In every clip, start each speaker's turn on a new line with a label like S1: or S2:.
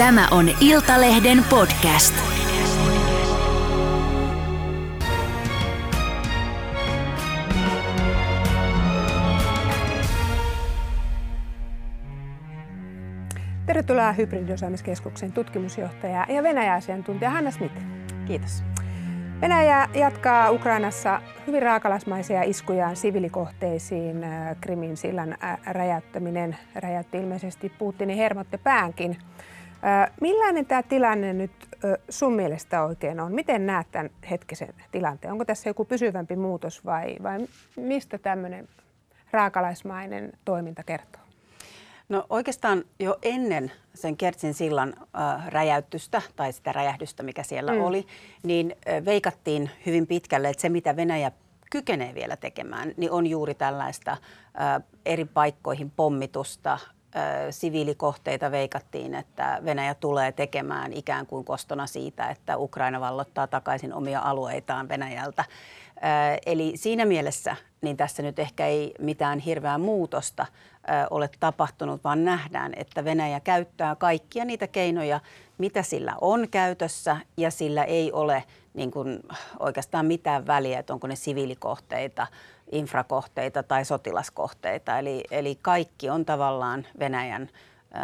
S1: Tämä on Iltalehden podcast.
S2: Tervetuloa Hybridiosaamiskeskuksen tutkimusjohtaja ja Venäjä-asiantuntija Hanna Smith.
S3: Kiitos.
S2: Venäjä jatkaa Ukrainassa hyvin raakalaismaisia iskujaan sivilikohteisiin. Krimin sillan räjäyttäminen räjäytti ilmeisesti Putinin hermotte päänkin. Millainen tämä tilanne nyt sun mielestä oikein on? Miten näet tämän hetkisen tilanteen? Onko tässä joku pysyvämpi muutos vai, vai mistä tämmöinen raakalaismainen toiminta kertoo?
S3: No oikeastaan jo ennen sen Kertsin sillan äh, räjäytystä tai sitä räjähdystä, mikä siellä mm. oli, niin äh, veikattiin hyvin pitkälle, että se mitä Venäjä kykenee vielä tekemään, niin on juuri tällaista äh, eri paikkoihin pommitusta, siviilikohteita veikattiin, että Venäjä tulee tekemään ikään kuin kostona siitä, että Ukraina vallottaa takaisin omia alueitaan Venäjältä. Eli siinä mielessä niin tässä nyt ehkä ei mitään hirveää muutosta ole tapahtunut, vaan nähdään, että Venäjä käyttää kaikkia niitä keinoja, mitä sillä on käytössä ja sillä ei ole niin kuin oikeastaan mitään väliä, että onko ne siviilikohteita, infrakohteita tai sotilaskohteita. Eli, eli kaikki on tavallaan Venäjän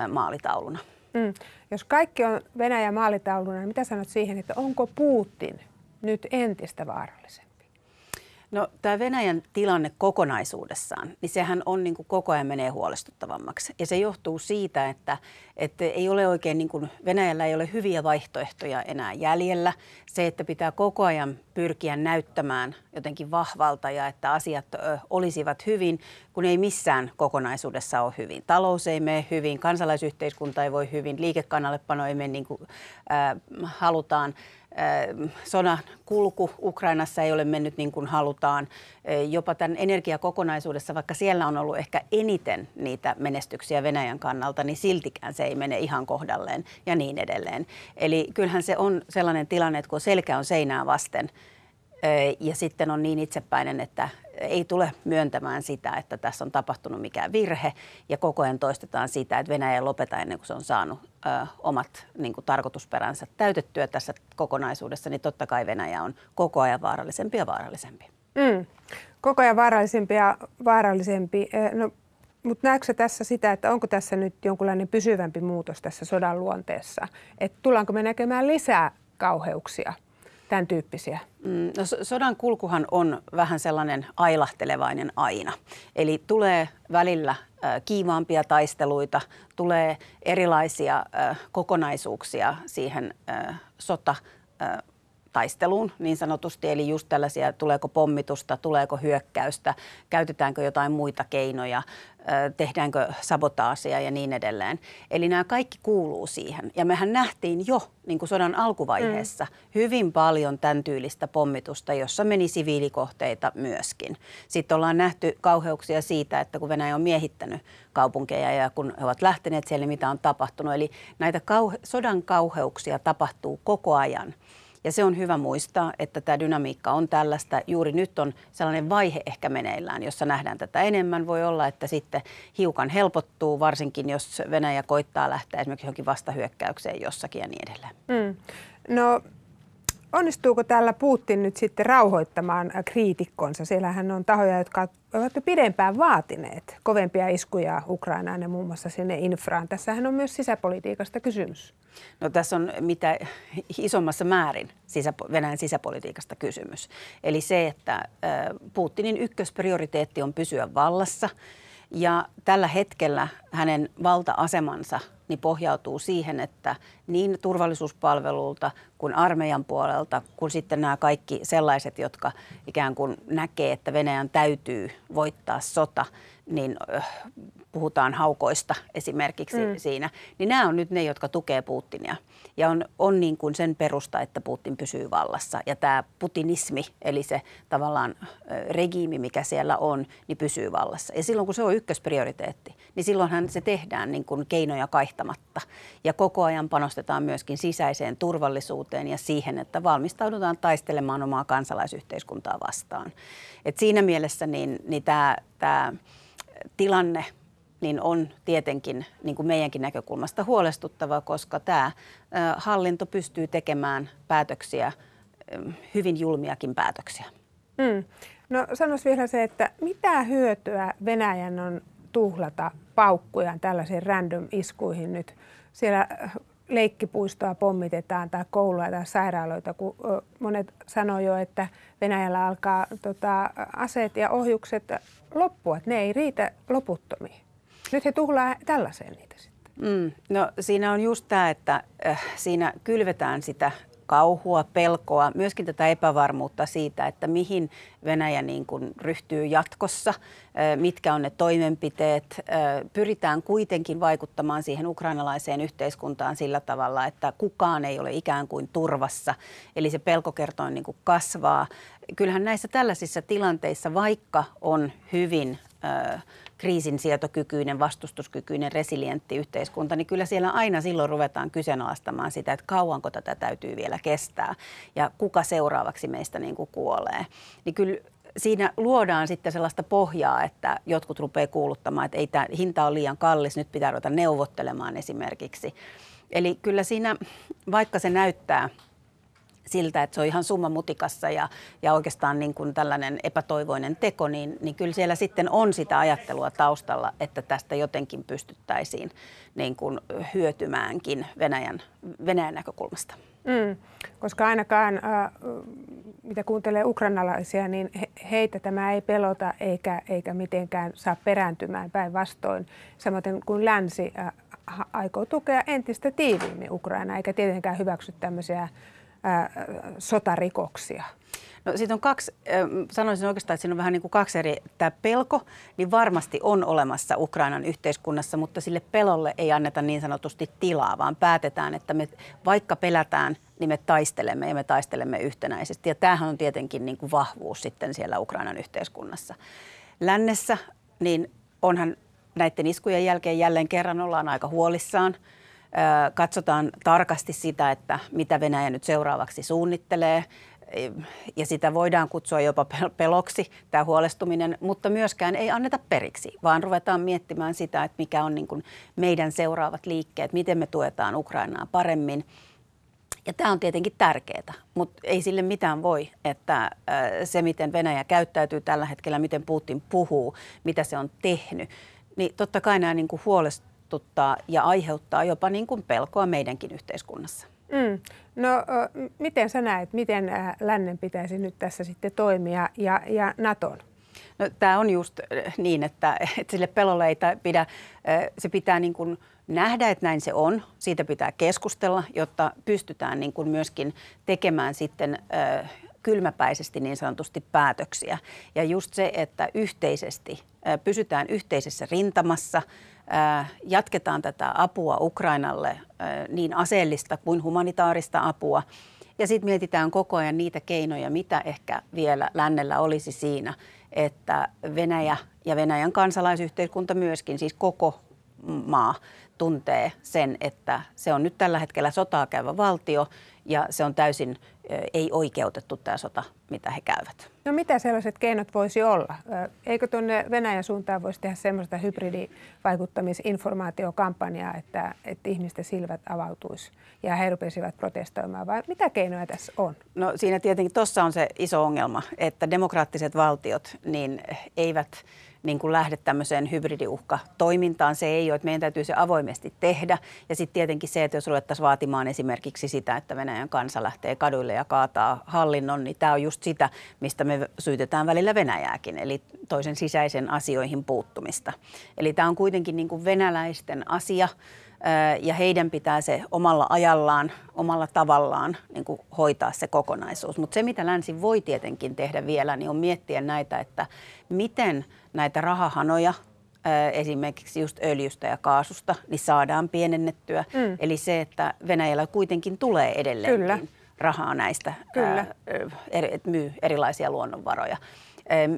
S3: maalitauluna. Mm.
S2: Jos kaikki on Venäjän maalitauluna, niin mitä sanot siihen, että onko Putin nyt entistä vaarallisempi?
S3: No tämä Venäjän tilanne kokonaisuudessaan, niin sehän on niin kuin koko ajan menee huolestuttavammaksi. Ja se johtuu siitä, että, että ei ole oikein, niin kuin Venäjällä ei ole hyviä vaihtoehtoja enää jäljellä. Se, että pitää koko ajan pyrkiä näyttämään jotenkin vahvalta ja että asiat ö, olisivat hyvin, kun ei missään kokonaisuudessa ole hyvin. Talous ei mene hyvin, kansalaisyhteiskunta ei voi hyvin, liikekannallepano ei mene niin kuin äh, halutaan – sodan kulku Ukrainassa ei ole mennyt niin kuin halutaan. Jopa tämän energiakokonaisuudessa, vaikka siellä on ollut ehkä eniten niitä menestyksiä Venäjän kannalta, niin siltikään se ei mene ihan kohdalleen ja niin edelleen. Eli kyllähän se on sellainen tilanne, että kun selkä on seinää vasten ja sitten on niin itsepäinen, että ei tule myöntämään sitä, että tässä on tapahtunut mikään virhe ja koko ajan toistetaan sitä, että Venäjä lopeta ennen kuin se on saanut ö, omat niin kuin, tarkoitusperänsä täytettyä tässä kokonaisuudessa, niin totta kai Venäjä on koko ajan vaarallisempi ja vaarallisempi. Mm.
S2: Koko ajan vaarallisempi ja vaarallisempi. No, mutta näetkö tässä sitä, että onko tässä nyt jonkinlainen pysyvämpi muutos tässä sodan luonteessa? Että tullaanko me näkemään lisää kauheuksia tämän tyyppisiä?
S3: Mm, no, sodan kulkuhan on vähän sellainen ailahtelevainen aina. Eli tulee välillä kiivaampia taisteluita, tulee erilaisia kokonaisuuksia siihen sota taisteluun niin sanotusti, eli just tällaisia, tuleeko pommitusta, tuleeko hyökkäystä, käytetäänkö jotain muita keinoja, tehdäänkö sabotaasia ja niin edelleen. Eli nämä kaikki kuuluu siihen. Ja mehän nähtiin jo niin kuin sodan alkuvaiheessa mm. hyvin paljon tämän tyylistä pommitusta, jossa meni siviilikohteita myöskin. Sitten ollaan nähty kauheuksia siitä, että kun Venäjä on miehittänyt kaupunkeja ja kun he ovat lähteneet siellä, mitä on tapahtunut. Eli näitä kauhe- sodan kauheuksia tapahtuu koko ajan. Ja se on hyvä muistaa, että tämä dynamiikka on tällaista. Juuri nyt on sellainen vaihe ehkä meneillään, jossa nähdään tätä enemmän. Voi olla, että sitten hiukan helpottuu, varsinkin jos Venäjä koittaa lähteä esimerkiksi johonkin vastahyökkäykseen jossakin ja niin edelleen. Mm.
S2: No onnistuuko tällä Putin nyt sitten rauhoittamaan kriitikkonsa? Siellähän on tahoja, jotka ovat jo pidempään vaatineet kovempia iskuja Ukrainaan ja muun muassa sinne infraan. Tässähän on myös sisäpolitiikasta kysymys.
S3: No tässä on mitä isommassa määrin sisä, Venäjän sisäpolitiikasta kysymys. Eli se, että Putinin ykkösprioriteetti on pysyä vallassa ja tällä hetkellä hänen valta-asemansa – niin pohjautuu siihen, että niin turvallisuuspalvelulta kuin armeijan puolelta, kuin sitten nämä kaikki sellaiset, jotka ikään kuin näkee, että Venäjän täytyy voittaa sota, niin puhutaan haukoista esimerkiksi mm. siinä, niin nämä on nyt ne, jotka tukee Putinia. Ja on, on niin kuin sen perusta, että Putin pysyy vallassa. Ja tämä putinismi, eli se tavallaan regiimi, mikä siellä on, niin pysyy vallassa. Ja silloin kun se on ykkösprioriteetti, niin silloinhan se tehdään niin kuin keinoja kaihtamatta. Ja koko ajan panostetaan myöskin sisäiseen turvallisuuteen ja siihen, että valmistaudutaan taistelemaan omaa kansalaisyhteiskuntaa vastaan. Et siinä mielessä niin, niin tämä, tämä tilanne niin on tietenkin niin kuin meidänkin näkökulmasta huolestuttava, koska tämä hallinto pystyy tekemään päätöksiä, hyvin julmiakin päätöksiä.
S2: Mm. No sanois vielä se, että mitä hyötyä Venäjän on tuhlata paukkujaan tällaisiin random iskuihin nyt? Siellä leikkipuistoa pommitetaan tai kouluja tai sairaaloita, kun monet sanoo jo, että Venäjällä alkaa tota, aseet ja ohjukset loppua, että ne ei riitä loputtomiin. Nyt he tuhlaa tällaiseen niitä sitten.
S3: Mm, no siinä on just tämä, että äh, siinä kylvetään sitä kauhua, pelkoa, myöskin tätä epävarmuutta siitä, että mihin Venäjä niin kuin ryhtyy jatkossa, mitkä on ne toimenpiteet. Pyritään kuitenkin vaikuttamaan siihen ukrainalaiseen yhteiskuntaan sillä tavalla, että kukaan ei ole ikään kuin turvassa. Eli se pelkokertoin niin kuin kasvaa. Kyllähän näissä tällaisissa tilanteissa, vaikka on hyvin kriisinsietokykyinen, vastustuskykyinen, resilientti yhteiskunta, niin kyllä siellä aina silloin ruvetaan kyseenalaistamaan sitä, että kauanko tätä täytyy vielä kestää ja kuka seuraavaksi meistä niin kuin kuolee. Niin kyllä siinä luodaan sitten sellaista pohjaa, että jotkut rupeaa kuuluttamaan, että ei tämä hinta on liian kallis, nyt pitää ruveta neuvottelemaan esimerkiksi. Eli kyllä siinä, vaikka se näyttää siltä, että se on ihan summa mutikassa ja, ja oikeastaan niin kuin tällainen epätoivoinen teko, niin, niin kyllä siellä sitten on sitä ajattelua taustalla, että tästä jotenkin pystyttäisiin niin kuin hyötymäänkin Venäjän, Venäjän näkökulmasta.
S2: Mm, koska ainakaan, äh, mitä kuuntelee ukrainalaisia, niin he, heitä tämä ei pelota eikä, eikä mitenkään saa perääntymään päinvastoin. Samoin kuin länsi äh, aikoo tukea entistä tiiviimmin Ukraina, eikä tietenkään hyväksy tämmöisiä sotarikoksia?
S3: No siitä on kaksi, sanoisin oikeastaan, että siinä on vähän niin kuin kaksi eri. Tämä pelko, niin varmasti on olemassa Ukrainan yhteiskunnassa, mutta sille pelolle ei anneta niin sanotusti tilaa, vaan päätetään, että me vaikka pelätään, niin me taistelemme ja me taistelemme yhtenäisesti. Ja tämähän on tietenkin niin kuin vahvuus sitten siellä Ukrainan yhteiskunnassa. Lännessä, niin onhan näiden iskujen jälkeen jälleen kerran ollaan aika huolissaan – katsotaan tarkasti sitä, että mitä Venäjä nyt seuraavaksi suunnittelee. Ja sitä voidaan kutsua jopa peloksi, tämä huolestuminen, mutta myöskään ei anneta periksi, vaan ruvetaan miettimään sitä, että mikä on niin kuin meidän seuraavat liikkeet, miten me tuetaan Ukrainaa paremmin. Ja tämä on tietenkin tärkeää, mutta ei sille mitään voi, että se, miten Venäjä käyttäytyy tällä hetkellä, miten Putin puhuu, mitä se on tehnyt, niin totta kai nämä niin kuin huolest- huolestuttaa ja aiheuttaa jopa niin kuin pelkoa meidänkin yhteiskunnassa.
S2: Mm. No miten sä näet, miten lännen pitäisi nyt tässä sitten toimia ja, ja Naton?
S3: No, tämä on just niin, että, että sille pelolle ei pidä, se pitää niin kuin nähdä, että näin se on. Siitä pitää keskustella, jotta pystytään niin kuin myöskin tekemään sitten kylmäpäisesti niin sanotusti päätöksiä. Ja just se, että yhteisesti pysytään yhteisessä rintamassa – jatketaan tätä apua Ukrainalle, niin aseellista kuin humanitaarista apua. Ja sitten mietitään koko ajan niitä keinoja, mitä ehkä vielä lännellä olisi siinä, että Venäjä ja Venäjän kansalaisyhteiskunta myöskin, siis koko maa, tuntee sen, että se on nyt tällä hetkellä sotaa käyvä valtio ja se on täysin ei oikeutettu tämä sota, mitä he käyvät.
S2: No mitä sellaiset keinot voisi olla? Eikö tuonne Venäjän suuntaan voisi tehdä semmoista hybridivaikuttamisinformaatiokampanjaa, että, että ihmisten silmät avautuisi ja he rupesivat protestoimaan, vai mitä keinoja tässä on?
S3: No siinä tietenkin tuossa on se iso ongelma, että demokraattiset valtiot niin eivät niin kuin lähde tämmöiseen hybridiuhka-toimintaan. Se ei ole, että meidän täytyy se avoimesti tehdä. Ja sitten tietenkin se, että jos ruvettaisiin vaatimaan esimerkiksi sitä, että Venäjän kansa lähtee kaduille ja kaataa hallinnon, niin tämä on just sitä, mistä me syytetään välillä Venäjääkin, eli toisen sisäisen asioihin puuttumista. Eli tämä on kuitenkin niin kuin venäläisten asia ja heidän pitää se omalla ajallaan, omalla tavallaan niin kuin hoitaa se kokonaisuus. Mutta se, mitä länsi voi tietenkin tehdä vielä, niin on miettiä näitä, että miten näitä rahahanoja esimerkiksi just öljystä ja kaasusta, niin saadaan pienennettyä. Mm. Eli se, että Venäjällä kuitenkin tulee edelleen rahaa näistä, Kyllä. Ää, eri, myy erilaisia luonnonvaroja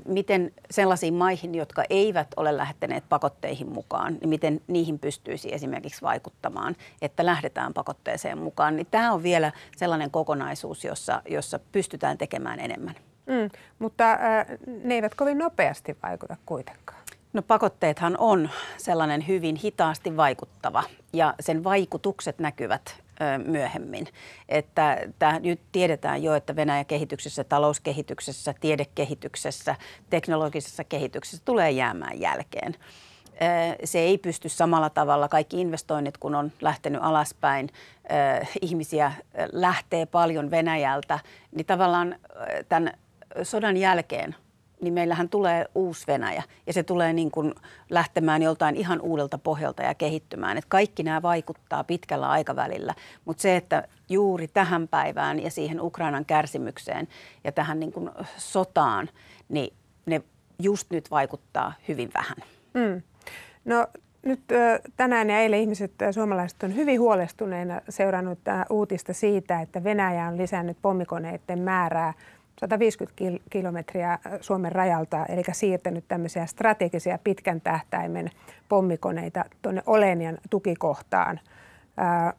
S3: miten sellaisiin maihin, jotka eivät ole lähteneet pakotteihin mukaan, niin miten niihin pystyisi esimerkiksi vaikuttamaan, että lähdetään pakotteeseen mukaan. Niin tämä on vielä sellainen kokonaisuus, jossa, jossa pystytään tekemään enemmän.
S2: Mm, mutta äh, ne eivät kovin nopeasti vaikuta kuitenkaan.
S3: No pakotteethan on sellainen hyvin hitaasti vaikuttava ja sen vaikutukset näkyvät myöhemmin. Että nyt tiedetään jo, että Venäjä kehityksessä, talouskehityksessä, tiedekehityksessä, teknologisessa kehityksessä tulee jäämään jälkeen. Se ei pysty samalla tavalla, kaikki investoinnit kun on lähtenyt alaspäin, ihmisiä lähtee paljon Venäjältä, niin tavallaan tämän sodan jälkeen niin meillähän tulee uusi Venäjä ja se tulee niin kuin lähtemään joltain ihan uudelta pohjalta ja kehittymään. Että kaikki nämä vaikuttaa pitkällä aikavälillä, mutta se, että juuri tähän päivään ja siihen Ukrainan kärsimykseen ja tähän niin kuin sotaan, niin ne just nyt vaikuttaa hyvin vähän. Mm.
S2: No nyt tänään ja eilen ihmiset, suomalaiset on hyvin huolestuneena seurannut uutista siitä, että Venäjä on lisännyt pommikoneiden määrää 150 kilometriä Suomen rajalta, eli siirtänyt tämmöisiä strategisia pitkän tähtäimen pommikoneita tuonne Olenian tukikohtaan. Ää,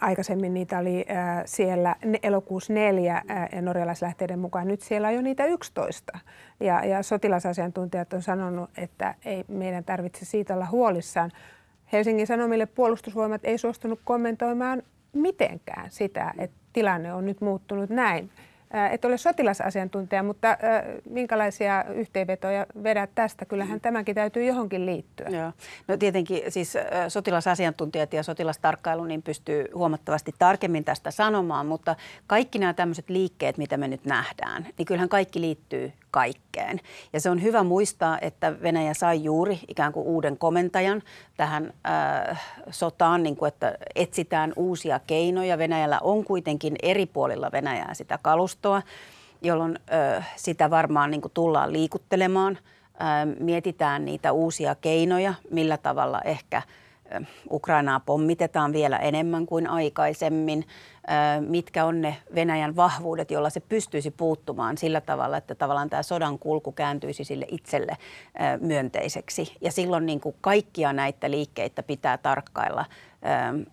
S2: aikaisemmin niitä oli ää, siellä elokuussa neljä ää, ja norjalaislähteiden mukaan nyt siellä on jo niitä 11. Ja, ja sotilasasiantuntijat on sanonut, että ei meidän tarvitse siitä olla huolissaan. Helsingin Sanomille puolustusvoimat ei suostunut kommentoimaan mitenkään sitä, että tilanne on nyt muuttunut näin. Et ole sotilasasiantuntija, mutta minkälaisia yhteenvetoja vedät tästä? Kyllähän tämäkin täytyy johonkin liittyä.
S3: Joo. No tietenkin siis sotilasasiantuntijat ja sotilastarkkailu niin pystyy huomattavasti tarkemmin tästä sanomaan, mutta kaikki nämä tämmöiset liikkeet, mitä me nyt nähdään, niin kyllähän kaikki liittyy kaikkeen. Ja se on hyvä muistaa, että Venäjä sai juuri ikään kuin uuden komentajan tähän äh, sotaan, niin kuin että etsitään uusia keinoja. Venäjällä on kuitenkin eri puolilla Venäjää sitä kalustoa, jolloin äh, sitä varmaan niin kuin tullaan liikuttelemaan. Äh, mietitään niitä uusia keinoja, millä tavalla ehkä – Ukrainaa pommitetaan vielä enemmän kuin aikaisemmin. Mitkä on ne Venäjän vahvuudet, joilla se pystyisi puuttumaan sillä tavalla, että tavallaan tämä sodan kulku kääntyisi sille itselle myönteiseksi. Ja silloin niin kuin kaikkia näitä liikkeitä pitää tarkkailla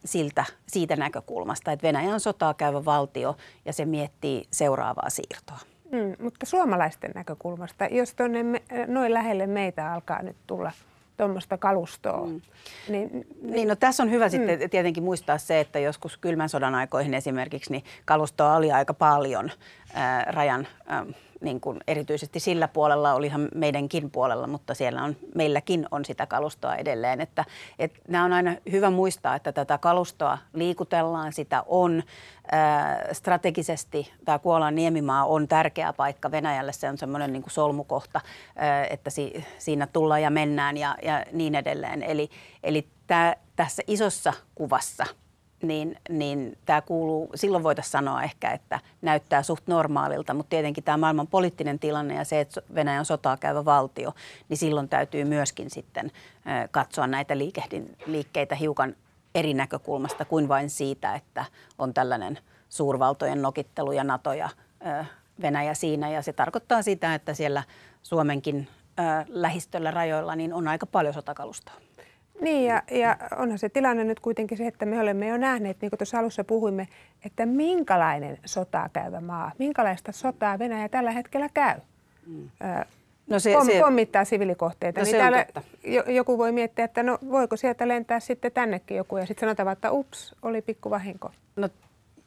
S3: siltä, siitä näkökulmasta, että Venäjä on sotaa käyvä valtio ja se miettii seuraavaa siirtoa.
S2: Mm, mutta suomalaisten näkökulmasta, jos tuonne noin lähelle meitä alkaa nyt tulla – tuommoista kalustoa. Mm.
S3: Niin, niin, no tässä on hyvä mm. sitten tietenkin muistaa se, että joskus kylmän sodan aikoihin esimerkiksi niin kalustoa oli aika paljon ää, rajan ää, niin kuin erityisesti sillä puolella, olihan meidänkin puolella, mutta siellä on, meilläkin on sitä kalustoa edelleen. Että, että nämä on aina hyvä muistaa, että tätä kalustoa liikutellaan, sitä on. Ää, strategisesti tämä Kuolan niemimaa on tärkeä paikka Venäjälle, se on semmoinen niin kuin solmukohta, ää, että si, siinä tullaan ja mennään ja, ja niin edelleen. Eli, eli tämä, tässä isossa kuvassa – niin, niin tämä kuuluu, silloin voitaisiin sanoa ehkä, että näyttää suht normaalilta, mutta tietenkin tämä maailman poliittinen tilanne ja se, että Venäjä on sotaa käyvä valtio, niin silloin täytyy myöskin sitten katsoa näitä liikkeitä hiukan eri näkökulmasta kuin vain siitä, että on tällainen suurvaltojen nokittelu ja NATO ja Venäjä siinä. Ja se tarkoittaa sitä, että siellä Suomenkin lähistöllä rajoilla niin on aika paljon sotakalustoa.
S2: Niin ja, ja onhan se tilanne nyt kuitenkin se, että me olemme jo nähneet, niin kuin tuossa alussa puhuimme, että minkälainen sotaa käyvä maa, minkälaista sotaa Venäjä tällä hetkellä käy. Mm. No se, Pom, se, pommittaa sivilikohteita. No niin täällä joku voi miettiä, että no voiko sieltä lentää sitten tännekin joku ja sitten sanotaan, että ups, oli pikku vahinko.
S3: No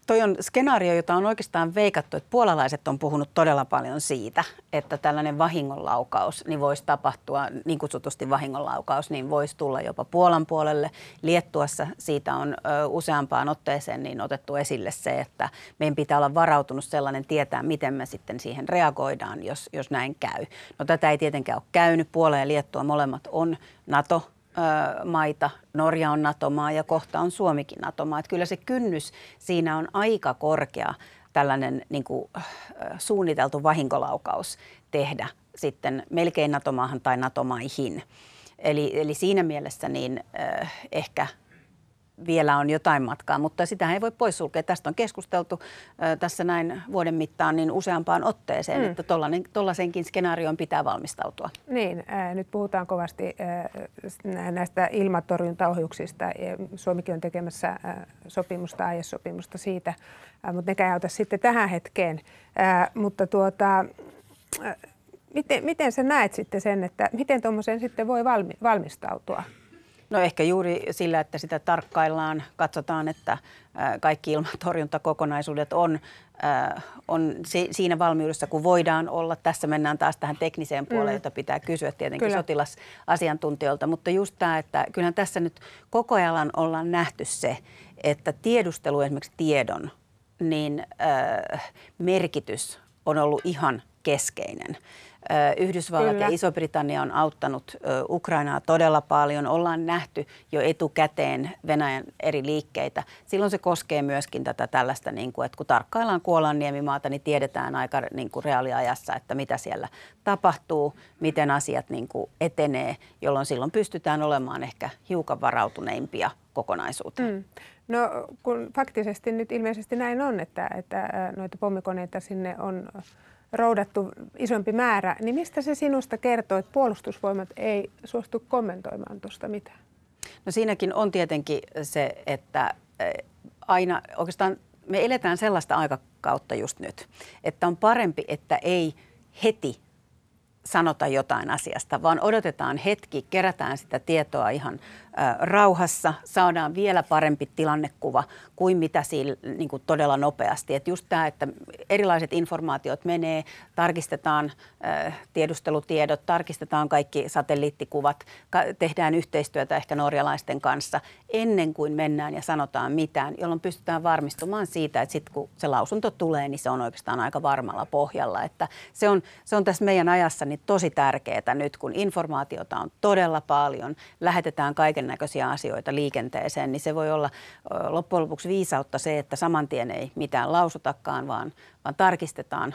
S3: toi on skenaario, jota on oikeastaan veikattu, että puolalaiset on puhunut todella paljon siitä, että tällainen vahingonlaukaus niin voisi tapahtua, niin kutsutusti vahingonlaukaus, niin voisi tulla jopa Puolan puolelle. Liettuassa siitä on ö, useampaan otteeseen niin otettu esille se, että meidän pitää olla varautunut sellainen tietää, miten me sitten siihen reagoidaan, jos, jos näin käy. No tätä ei tietenkään ole käynyt. Puola ja Liettua molemmat on NATO maita. Norja on NATO-maa ja kohta on Suomikin NATO-maa. Että kyllä se kynnys siinä on aika korkea tällainen niin kuin, suunniteltu vahinkolaukaus tehdä sitten melkein NATO-maahan tai NATO-maihin. Eli, eli siinä mielessä niin ehkä vielä on jotain matkaa, mutta sitä ei voi poissulkea. Tästä on keskusteltu äh, tässä näin vuoden mittaan niin useampaan otteeseen, mm. että tuollaisenkin skenaarioon pitää valmistautua.
S2: Niin, äh, nyt puhutaan kovasti äh, näistä ilmatorjuntaohjuksista. Suomikin on tekemässä äh, sopimusta, aiesopimusta siitä, äh, mutta ne käytä sitten tähän hetkeen. Äh, mutta tuota, äh, Miten, miten sä näet sitten sen, että miten tuommoiseen sitten voi valmi, valmistautua?
S3: No ehkä juuri sillä, että sitä tarkkaillaan, katsotaan, että kaikki ilmatorjuntakokonaisuudet on, on siinä valmiudessa, kun voidaan olla. Tässä mennään taas tähän tekniseen puoleen, mm. jota pitää kysyä tietenkin Kyllä. sotilasasiantuntijoilta. Mutta just tämä, että kyllähän tässä nyt koko ajan ollaan nähty se, että tiedustelu esimerkiksi tiedon, niin äh, merkitys on ollut ihan keskeinen. Yhdysvallat Kyllä. ja Iso-Britannia on auttanut Ukrainaa todella paljon. Ollaan nähty jo etukäteen Venäjän eri liikkeitä. Silloin se koskee myöskin tätä tällaista, niin kuin, että kun tarkkaillaan Kuolan niemimaata, niin tiedetään aika niin kuin reaaliajassa, että mitä siellä tapahtuu, miten asiat niin kuin etenee, jolloin silloin pystytään olemaan ehkä hiukan varautuneimpia kokonaisuuteen. Mm.
S2: No kun faktisesti nyt ilmeisesti näin on, että, että noita pommikoneita sinne on roudattu isompi määrä, niin mistä se sinusta kertoo, että puolustusvoimat ei suostu kommentoimaan tuosta mitään?
S3: No siinäkin on tietenkin se, että eh, aina oikeastaan me eletään sellaista aikakautta just nyt, että on parempi, että ei heti sanota jotain asiasta, vaan odotetaan hetki, kerätään sitä tietoa ihan rauhassa, saadaan vielä parempi tilannekuva kuin mitä siinä niin kuin todella nopeasti. Et just tämä, että erilaiset informaatiot menee, tarkistetaan tiedustelutiedot, tarkistetaan kaikki satelliittikuvat, tehdään yhteistyötä ehkä norjalaisten kanssa ennen kuin mennään ja sanotaan mitään, jolloin pystytään varmistumaan siitä, että sitten kun se lausunto tulee, niin se on oikeastaan aika varmalla pohjalla. Että se, on, se on tässä meidän ajassa niin tosi tärkeää nyt, kun informaatiota on todella paljon, lähetetään kaiken näköisiä asioita liikenteeseen, niin se voi olla loppujen lopuksi viisautta se, että saman tien ei mitään lausutakaan, vaan, vaan tarkistetaan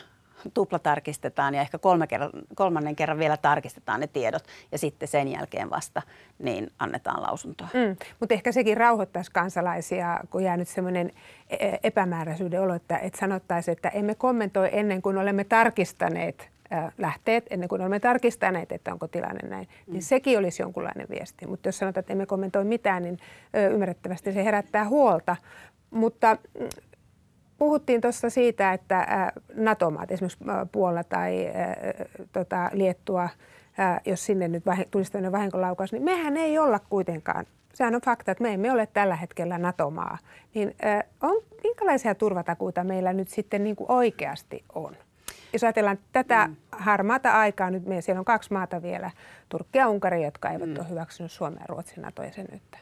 S3: tuplatarkistetaan ja ehkä kolme kerran, kolmannen kerran vielä tarkistetaan ne tiedot ja sitten sen jälkeen vasta niin annetaan lausuntoa. Mm,
S2: mutta ehkä sekin rauhoittaisi kansalaisia, kun jää nyt semmoinen e-, epämääräisyyden olo, että, että sanottaisiin, että emme kommentoi ennen kuin olemme tarkistaneet lähteet ennen kuin olemme tarkistaneet, että onko tilanne näin, niin mm. sekin olisi jonkunlainen viesti. Mutta jos sanotaan, että emme kommentoi mitään, niin ymmärrettävästi se herättää huolta. Mutta mm, puhuttiin tuossa siitä, että NATO-maat, esimerkiksi Puola tai tota, Liettua, jos sinne nyt tulisi tämmöinen vahinkolaukaus, niin mehän ei olla kuitenkaan sehän on fakta, että me emme ole tällä hetkellä NATO-maa. Niin on, minkälaisia turvatakuita meillä nyt sitten niin kuin oikeasti on? Jos ajatellaan tätä mm. harmaata aikaa, nyt meillä siellä on kaksi maata vielä, Turkki ja Unkari, jotka eivät mm. ole hyväksynyt Suomen ja Ruotsin NATO-jäsenyyttä.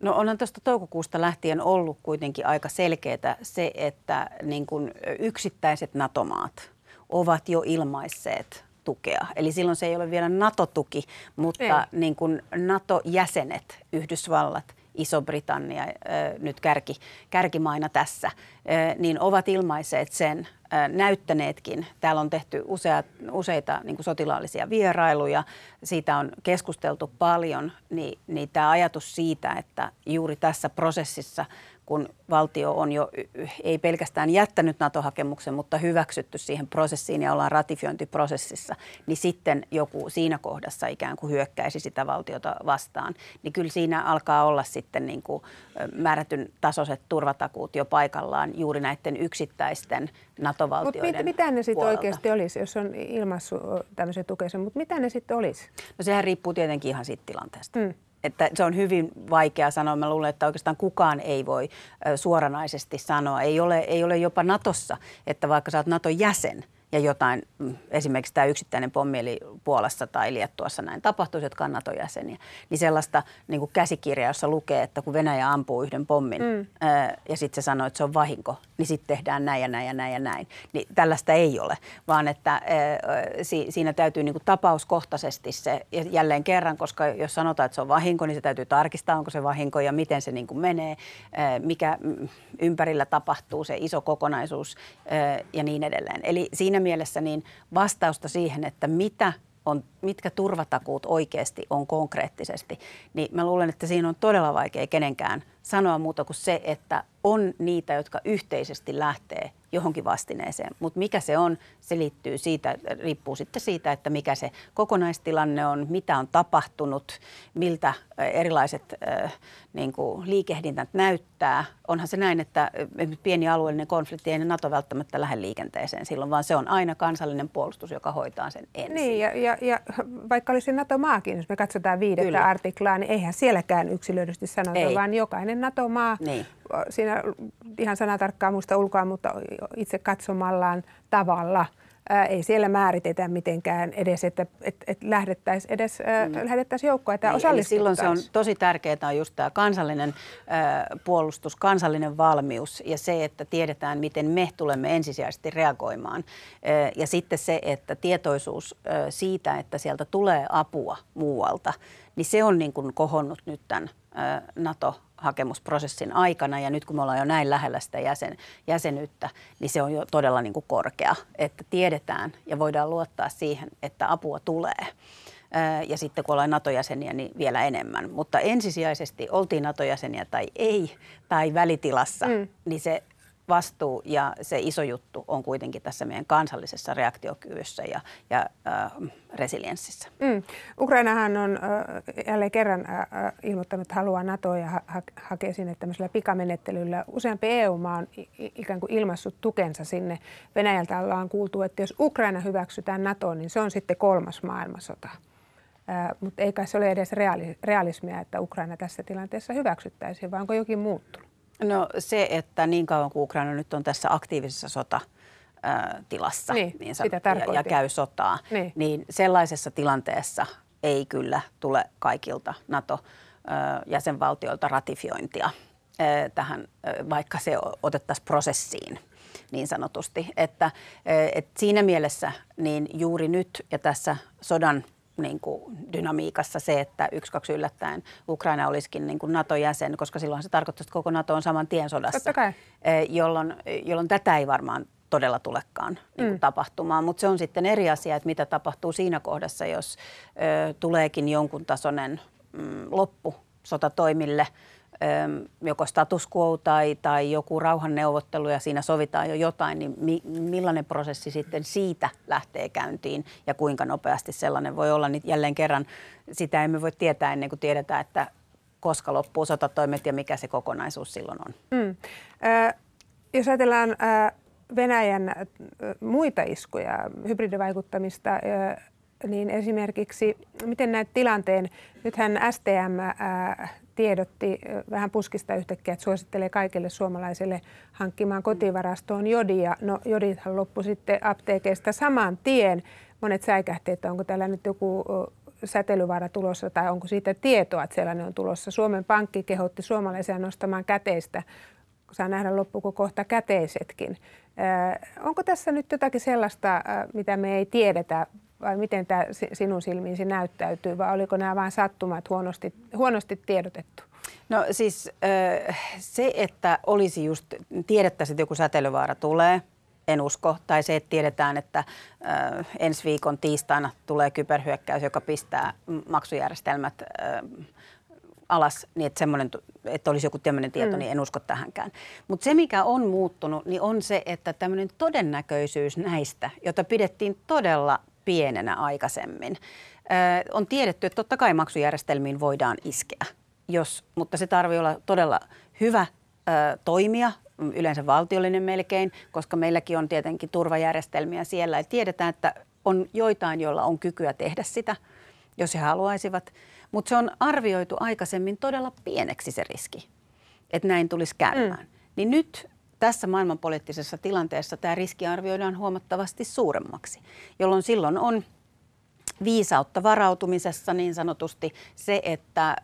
S3: No onhan tuosta toukokuusta lähtien ollut kuitenkin aika selkeää se, että niin kuin yksittäiset NATO-maat ovat jo ilmaisseet tukea. Eli silloin se ei ole vielä NATO-tuki, mutta niin kuin NATO-jäsenet, Yhdysvallat, Iso-Britannia nyt kärki, kärkimaina tässä, niin ovat ilmaiseet sen, näyttäneetkin. Täällä on tehty useat, useita niin sotilaallisia vierailuja, siitä on keskusteltu paljon, niin, niin tämä ajatus siitä, että juuri tässä prosessissa kun valtio on jo ei pelkästään jättänyt NATO-hakemuksen, mutta hyväksytty siihen prosessiin ja ollaan ratifiointiprosessissa, niin sitten joku siinä kohdassa ikään kuin hyökkäisi sitä valtiota vastaan. Niin kyllä siinä alkaa olla sitten niin kuin määrätyn tasoiset turvatakuut jo paikallaan juuri näiden yksittäisten NATO-valtioiden Mutta
S2: mit, mitä ne sitten oikeasti olisi, jos on ilmaissut tämmöisen tukensa, mutta mitä ne sitten olisi?
S3: No sehän riippuu tietenkin ihan siitä tilanteesta. Mm että se on hyvin vaikea sanoa. Mä luulen, että oikeastaan kukaan ei voi suoranaisesti sanoa. Ei ole, ei ole jopa Natossa, että vaikka sä oot Naton jäsen – ja jotain, mm, esimerkiksi tämä yksittäinen pommi eli Puolassa tai Liettuassa näin tapahtuisi, jotka on NATO-jäseniä, niin sellaista niin kuin käsikirjaa, jossa lukee, että kun Venäjä ampuu yhden pommin mm. ää, ja sitten se sanoo, että se on vahinko, niin sitten tehdään näin ja näin ja näin ja näin. Niin tällaista ei ole, vaan että ää, si, siinä täytyy niin kuin tapauskohtaisesti se, ja jälleen kerran, koska jos sanotaan, että se on vahinko, niin se täytyy tarkistaa, onko se vahinko ja miten se niin kuin menee, ää, mikä mm, ympärillä tapahtuu, se iso kokonaisuus ää, ja niin edelleen. Eli siinä mielessä niin vastausta siihen, että mitä on, mitkä turvatakuut oikeasti on konkreettisesti, niin mä luulen, että siinä on todella vaikea kenenkään sanoa muuta kuin se, että on niitä, jotka yhteisesti lähtee johonkin vastineeseen. Mutta mikä se on, se liittyy siitä, riippuu sitten siitä, että mikä se kokonaistilanne on, mitä on tapahtunut, miltä erilaiset äh, niin kuin liikehdintät näyttää. Onhan se näin, että pieni alueellinen konflikti ei NATO välttämättä lähde liikenteeseen silloin, vaan se on aina kansallinen puolustus, joka hoitaa sen ensin.
S2: Niin, ja, ja, ja vaikka olisi NATO-maakin, jos me katsotaan viidettä Kyllä. artiklaa, niin eihän sielläkään yksilöidysti sanota, ei. vaan jokainen NATO-maa niin. Siinä ihan sanatarkkaan muista ulkoa, mutta itse katsomallaan tavalla – ää, ei siellä määritetä mitenkään edes, että et, et lähdettäisiin edes mm. lähetettäisiin joukkoja tai niin,
S3: Silloin se on tosi tärkeää on just tämä kansallinen ää, puolustus, kansallinen valmius ja se, että tiedetään, miten me tulemme ensisijaisesti reagoimaan. Ää, ja sitten se, että tietoisuus ää, siitä, että sieltä tulee apua muualta, niin se on niin kuin kohonnut nyt tämän NATO hakemusprosessin aikana ja nyt kun me ollaan jo näin lähellä sitä jäsen, jäsenyyttä, niin se on jo todella niin kuin korkea, että tiedetään ja voidaan luottaa siihen, että apua tulee. Ja sitten kun ollaan NATO-jäseniä, niin vielä enemmän. Mutta ensisijaisesti oltiin NATO-jäseniä tai ei, tai välitilassa, mm. niin se vastuu ja se iso juttu on kuitenkin tässä meidän kansallisessa reaktiokyvyssä ja, ja äh, resilienssissä. Mm.
S2: Ukrainahan on äh, jälleen kerran äh, ilmoittanut, että haluaa NATOa ja ha- hakee sinne tämmöisellä pikamenettelyllä. Useampi EU-maa on ikään kuin ilmassut tukensa sinne. Venäjältä ollaan kuultu, että jos Ukraina hyväksytään NATOon, niin se on sitten kolmas maailmansota. Mutta ei kai se ole edes reali- realismia, että Ukraina tässä tilanteessa hyväksyttäisiin, vaan onko jokin muuttunut?
S3: No se, että niin kauan kuin Ukraina nyt on tässä aktiivisessa sota, tilassa
S2: niin, niin
S3: sitä ja, ja käy sotaa, niin. niin sellaisessa tilanteessa ei kyllä tule kaikilta NATO-jäsenvaltioilta ratifiointia tähän, vaikka se otettaisiin prosessiin niin sanotusti. Että, että siinä mielessä niin juuri nyt ja tässä sodan niin kuin dynamiikassa se, että yksi, kaksi yllättäen Ukraina olisikin niin kuin NATO-jäsen, koska silloin se tarkoittaa, että koko NATO on saman tien sodassa, eh, jolloin, jolloin tätä ei varmaan todella tulekaan niin kuin mm. tapahtumaan. Mutta se on sitten eri asia, että mitä tapahtuu siinä kohdassa, jos ö, tuleekin jonkun tasoinen mm, loppu sotatoimille – joko status quo tai, tai joku rauhanneuvottelu ja siinä sovitaan jo jotain, niin mi, millainen prosessi sitten siitä lähtee käyntiin ja kuinka nopeasti sellainen voi olla, niin jälleen kerran sitä emme voi tietää ennen kuin tiedetään, että koska loppuu sotatoimet ja mikä se kokonaisuus silloin on. Mm.
S2: Äh, jos ajatellaan äh, Venäjän äh, muita iskuja, hybridivaikuttamista, äh, niin esimerkiksi miten näet tilanteen, nythän STM äh, tiedotti vähän puskista yhtäkkiä, että suosittelee kaikille suomalaisille hankkimaan kotivarastoon jodia. No jodithan loppu sitten apteekeista saman tien. Monet säikähti, että onko täällä nyt joku säteilyvaara tulossa tai onko siitä tietoa, että sellainen on tulossa. Suomen Pankki kehotti suomalaisia nostamaan käteistä. Saa nähdä loppuko kohta käteisetkin. Onko tässä nyt jotakin sellaista, mitä me ei tiedetä vai miten tämä sinun silmiisi näyttäytyy, vai oliko nämä vain sattumat huonosti, huonosti tiedotettu?
S3: No siis se, että olisi just, tiedettäisiin, että joku säteilyvaara tulee, en usko. Tai se, että tiedetään, että ensi viikon tiistaina tulee kyberhyökkäys, joka pistää maksujärjestelmät alas, niin että, että olisi joku tämmöinen tieto, mm. niin en usko tähänkään. Mutta se, mikä on muuttunut, niin on se, että tämmöinen todennäköisyys näistä, jota pidettiin todella pienenä aikaisemmin. On tiedetty, että totta kai maksujärjestelmiin voidaan iskeä, jos, mutta se tarvii olla todella hyvä toimia, yleensä valtiollinen melkein, koska meilläkin on tietenkin turvajärjestelmiä siellä. Ja tiedetään, että on joitain, joilla on kykyä tehdä sitä, jos he haluaisivat. Mutta se on arvioitu aikaisemmin todella pieneksi se riski, että näin tulisi käymään. Mm. Niin nyt tässä maailmanpoliittisessa tilanteessa tämä riski arvioidaan huomattavasti suuremmaksi, jolloin silloin on viisautta varautumisessa niin sanotusti se, että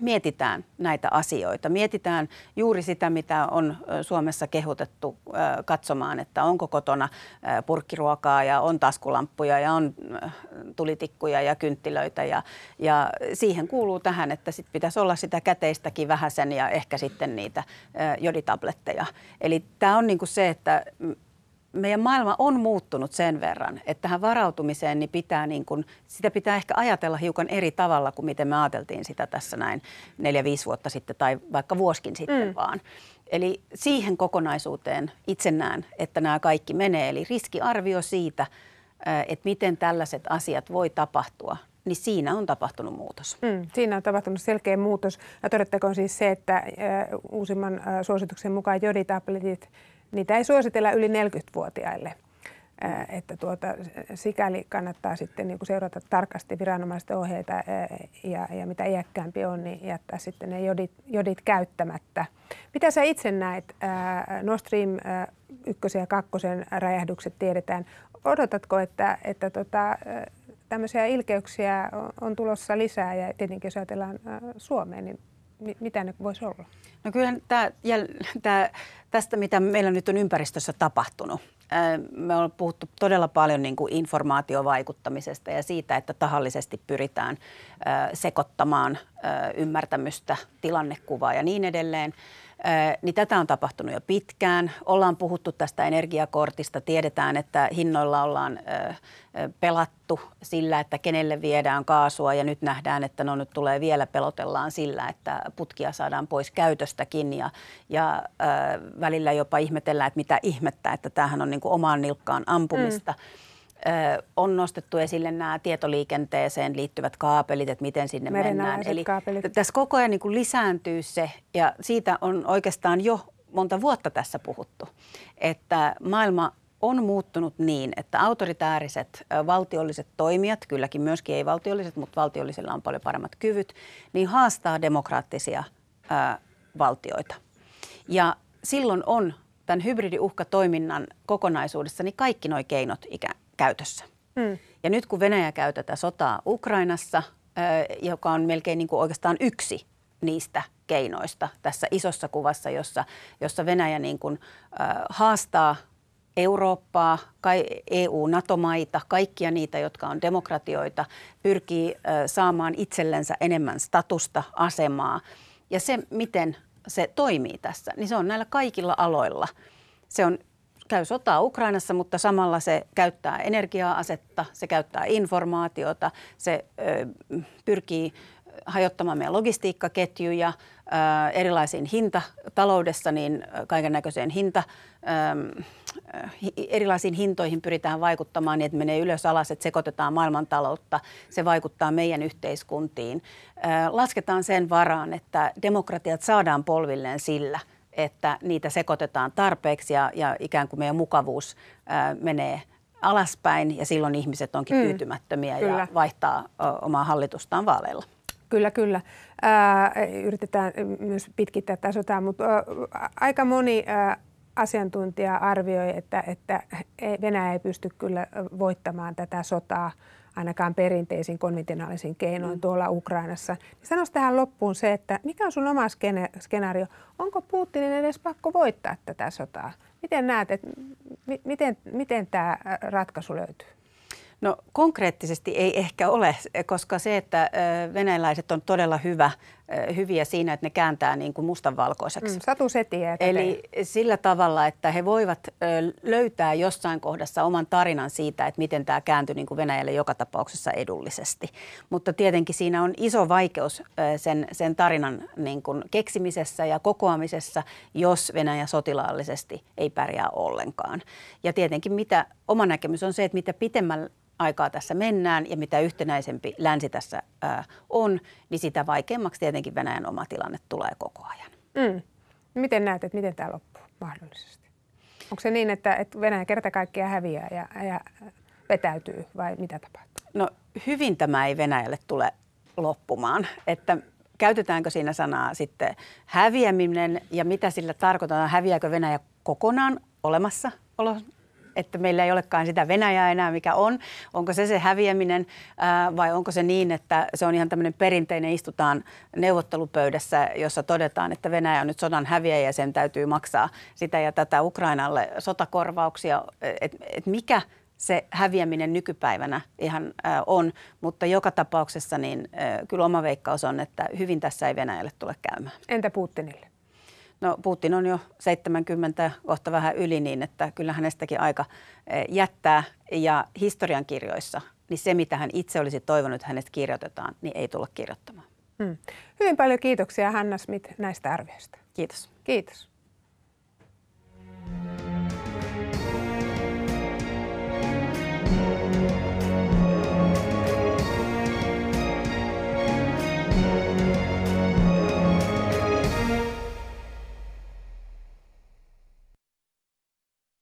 S3: mietitään näitä asioita. Mietitään juuri sitä, mitä on Suomessa kehotettu katsomaan, että onko kotona purkkiruokaa ja on taskulamppuja ja on tulitikkuja ja kynttilöitä. Ja, ja siihen kuuluu tähän, että sit pitäisi olla sitä käteistäkin vähäsen ja ehkä sitten niitä joditabletteja. Eli tämä on niinku se, että meidän maailma on muuttunut sen verran, että tähän varautumiseen niin pitää niin kuin, sitä pitää ehkä ajatella hiukan eri tavalla kuin miten me ajateltiin sitä tässä näin neljä-viisi vuotta sitten tai vaikka vuoskin sitten mm. vaan. Eli siihen kokonaisuuteen itse näen, että nämä kaikki menee. Eli riskiarvio siitä, että miten tällaiset asiat voi tapahtua, niin siinä on tapahtunut muutos.
S2: Mm, siinä on tapahtunut selkeä muutos. Ja todettakoon siis se, että uusimman suosituksen mukaan joditabletit, niitä ei suositella yli 40-vuotiaille. Että tuota, sikäli kannattaa sitten niin seurata tarkasti viranomaisten ohjeita ja, ja mitä iäkkäämpi on, niin jättää sitten ne jodit, jodit käyttämättä. Mitä sä itse näet? Nord Stream 1 ja 2 räjähdykset tiedetään. Odotatko, että, että tota, tämmöisiä ilkeyksiä on tulossa lisää ja tietenkin jos ajatellaan Suomeen, niin mitä ne voisi olla?
S3: No kyllähän tämä, tämä, tästä, mitä meillä nyt on ympäristössä tapahtunut, me ollaan puhuttu todella paljon niin kuin informaatiovaikuttamisesta ja siitä, että tahallisesti pyritään sekoittamaan ymmärtämystä, tilannekuvaa ja niin edelleen niin tätä on tapahtunut jo pitkään. Ollaan puhuttu tästä energiakortista, tiedetään, että hinnoilla ollaan pelattu sillä, että kenelle viedään kaasua ja nyt nähdään, että no nyt tulee vielä pelotellaan sillä, että putkia saadaan pois käytöstäkin ja, ja välillä jopa ihmetellään, että mitä ihmettä, että tämähän on niin kuin omaan nilkkaan ampumista. Mm on nostettu esille nämä tietoliikenteeseen liittyvät kaapelit, että miten sinne mennään.
S2: Eli kaapelit.
S3: tässä koko ajan niin kuin lisääntyy se, ja siitä on oikeastaan jo monta vuotta tässä puhuttu, että maailma on muuttunut niin, että autoritääriset valtiolliset toimijat, kylläkin myöskin ei-valtiolliset, mutta valtiollisilla on paljon paremmat kyvyt, niin haastaa demokraattisia ää, valtioita. Ja silloin on tämän hybridiuhkatoiminnan kokonaisuudessa niin kaikki nuo keinot ikään käytössä. Mm. Ja nyt kun Venäjä käy tätä sotaa Ukrainassa, joka on melkein niin kuin oikeastaan yksi niistä keinoista tässä isossa kuvassa, jossa, jossa Venäjä niin kuin, haastaa Eurooppaa, EU-NATO-maita, kaikkia niitä, jotka on demokratioita, pyrkii saamaan itsellensä enemmän statusta, asemaa. Ja se, miten se toimii tässä, niin se on näillä kaikilla aloilla. Se on käy sotaa Ukrainassa, mutta samalla se käyttää energiaa-asetta, se käyttää informaatiota, se ö, pyrkii hajottamaan meidän logistiikkaketjuja, ö, erilaisiin hinta taloudessa, niin kaiken näköiseen hinta, ö, erilaisiin hintoihin pyritään vaikuttamaan niin, että menee ylös alas, että sekoitetaan maailmantaloutta, se vaikuttaa meidän yhteiskuntiin. Lasketaan sen varaan, että demokratiat saadaan polvilleen sillä – että niitä sekoitetaan tarpeeksi ja, ja ikään kuin meidän mukavuus ää, menee alaspäin ja silloin ihmiset onkin mm, tyytymättömiä kyllä. ja vaihtaa o, omaa hallitustaan vaaleilla.
S2: Kyllä, kyllä. Ää, yritetään myös pitkittää tätä sotaa, mutta ää, aika moni ää, asiantuntija arvioi, että, että Venäjä ei pysty kyllä voittamaan tätä sotaa ainakaan perinteisin konventionaalisin keinoin mm. tuolla Ukrainassa. Niin sanoisi tähän loppuun se, että mikä on sun oma skene- skenaario? Onko Putinin edes pakko voittaa tätä sotaa? Miten näet, että m- miten, miten tämä ratkaisu löytyy?
S3: No konkreettisesti ei ehkä ole, koska se, että venäläiset on todella hyvä, hyviä siinä, että ne kääntää niin kuin mustanvalkoiseksi. Mm,
S2: Satu Setiä.
S3: Eli sillä tavalla, että he voivat löytää jossain kohdassa oman tarinan siitä, että miten tämä kääntyi niin kuin Venäjälle joka tapauksessa edullisesti. Mutta tietenkin siinä on iso vaikeus sen, sen tarinan niin kuin keksimisessä ja kokoamisessa, jos Venäjä sotilaallisesti ei pärjää ollenkaan. Ja tietenkin mitä oma näkemys on se, että mitä pitemmällä aikaa tässä mennään ja mitä yhtenäisempi länsi tässä ää, on, niin sitä vaikeammaksi tietenkin Venäjän oma tilanne tulee koko ajan. Mm.
S2: Miten näet, että miten tämä loppuu mahdollisesti? Onko se niin, että, että Venäjä kerta kaikkiaan häviää ja, ja vetäytyy vai mitä tapahtuu?
S3: No hyvin tämä ei Venäjälle tule loppumaan. Että käytetäänkö siinä sanaa sitten häviäminen ja mitä sillä tarkoitetaan? Häviääkö Venäjä kokonaan olemassa että meillä ei olekaan sitä Venäjää enää, mikä on. Onko se se häviäminen vai onko se niin, että se on ihan tämmöinen perinteinen, istutaan neuvottelupöydässä, jossa todetaan, että Venäjä on nyt sodan häviäjä ja sen täytyy maksaa sitä ja tätä Ukrainalle sotakorvauksia. Että et mikä se häviäminen nykypäivänä ihan on, mutta joka tapauksessa niin kyllä oma veikkaus on, että hyvin tässä ei Venäjälle tule käymään.
S2: Entä Putinille?
S3: No Putin on jo 70 kohta vähän yli niin, että kyllä hänestäkin aika eh, jättää. Ja historiankirjoissa, niin se mitä hän itse olisi toivonut, että hänestä kirjoitetaan, niin ei tulla kirjoittamaan.
S2: Hmm. Hyvin paljon kiitoksia Hanna Smith näistä arvioista.
S3: Kiitos.
S2: Kiitos.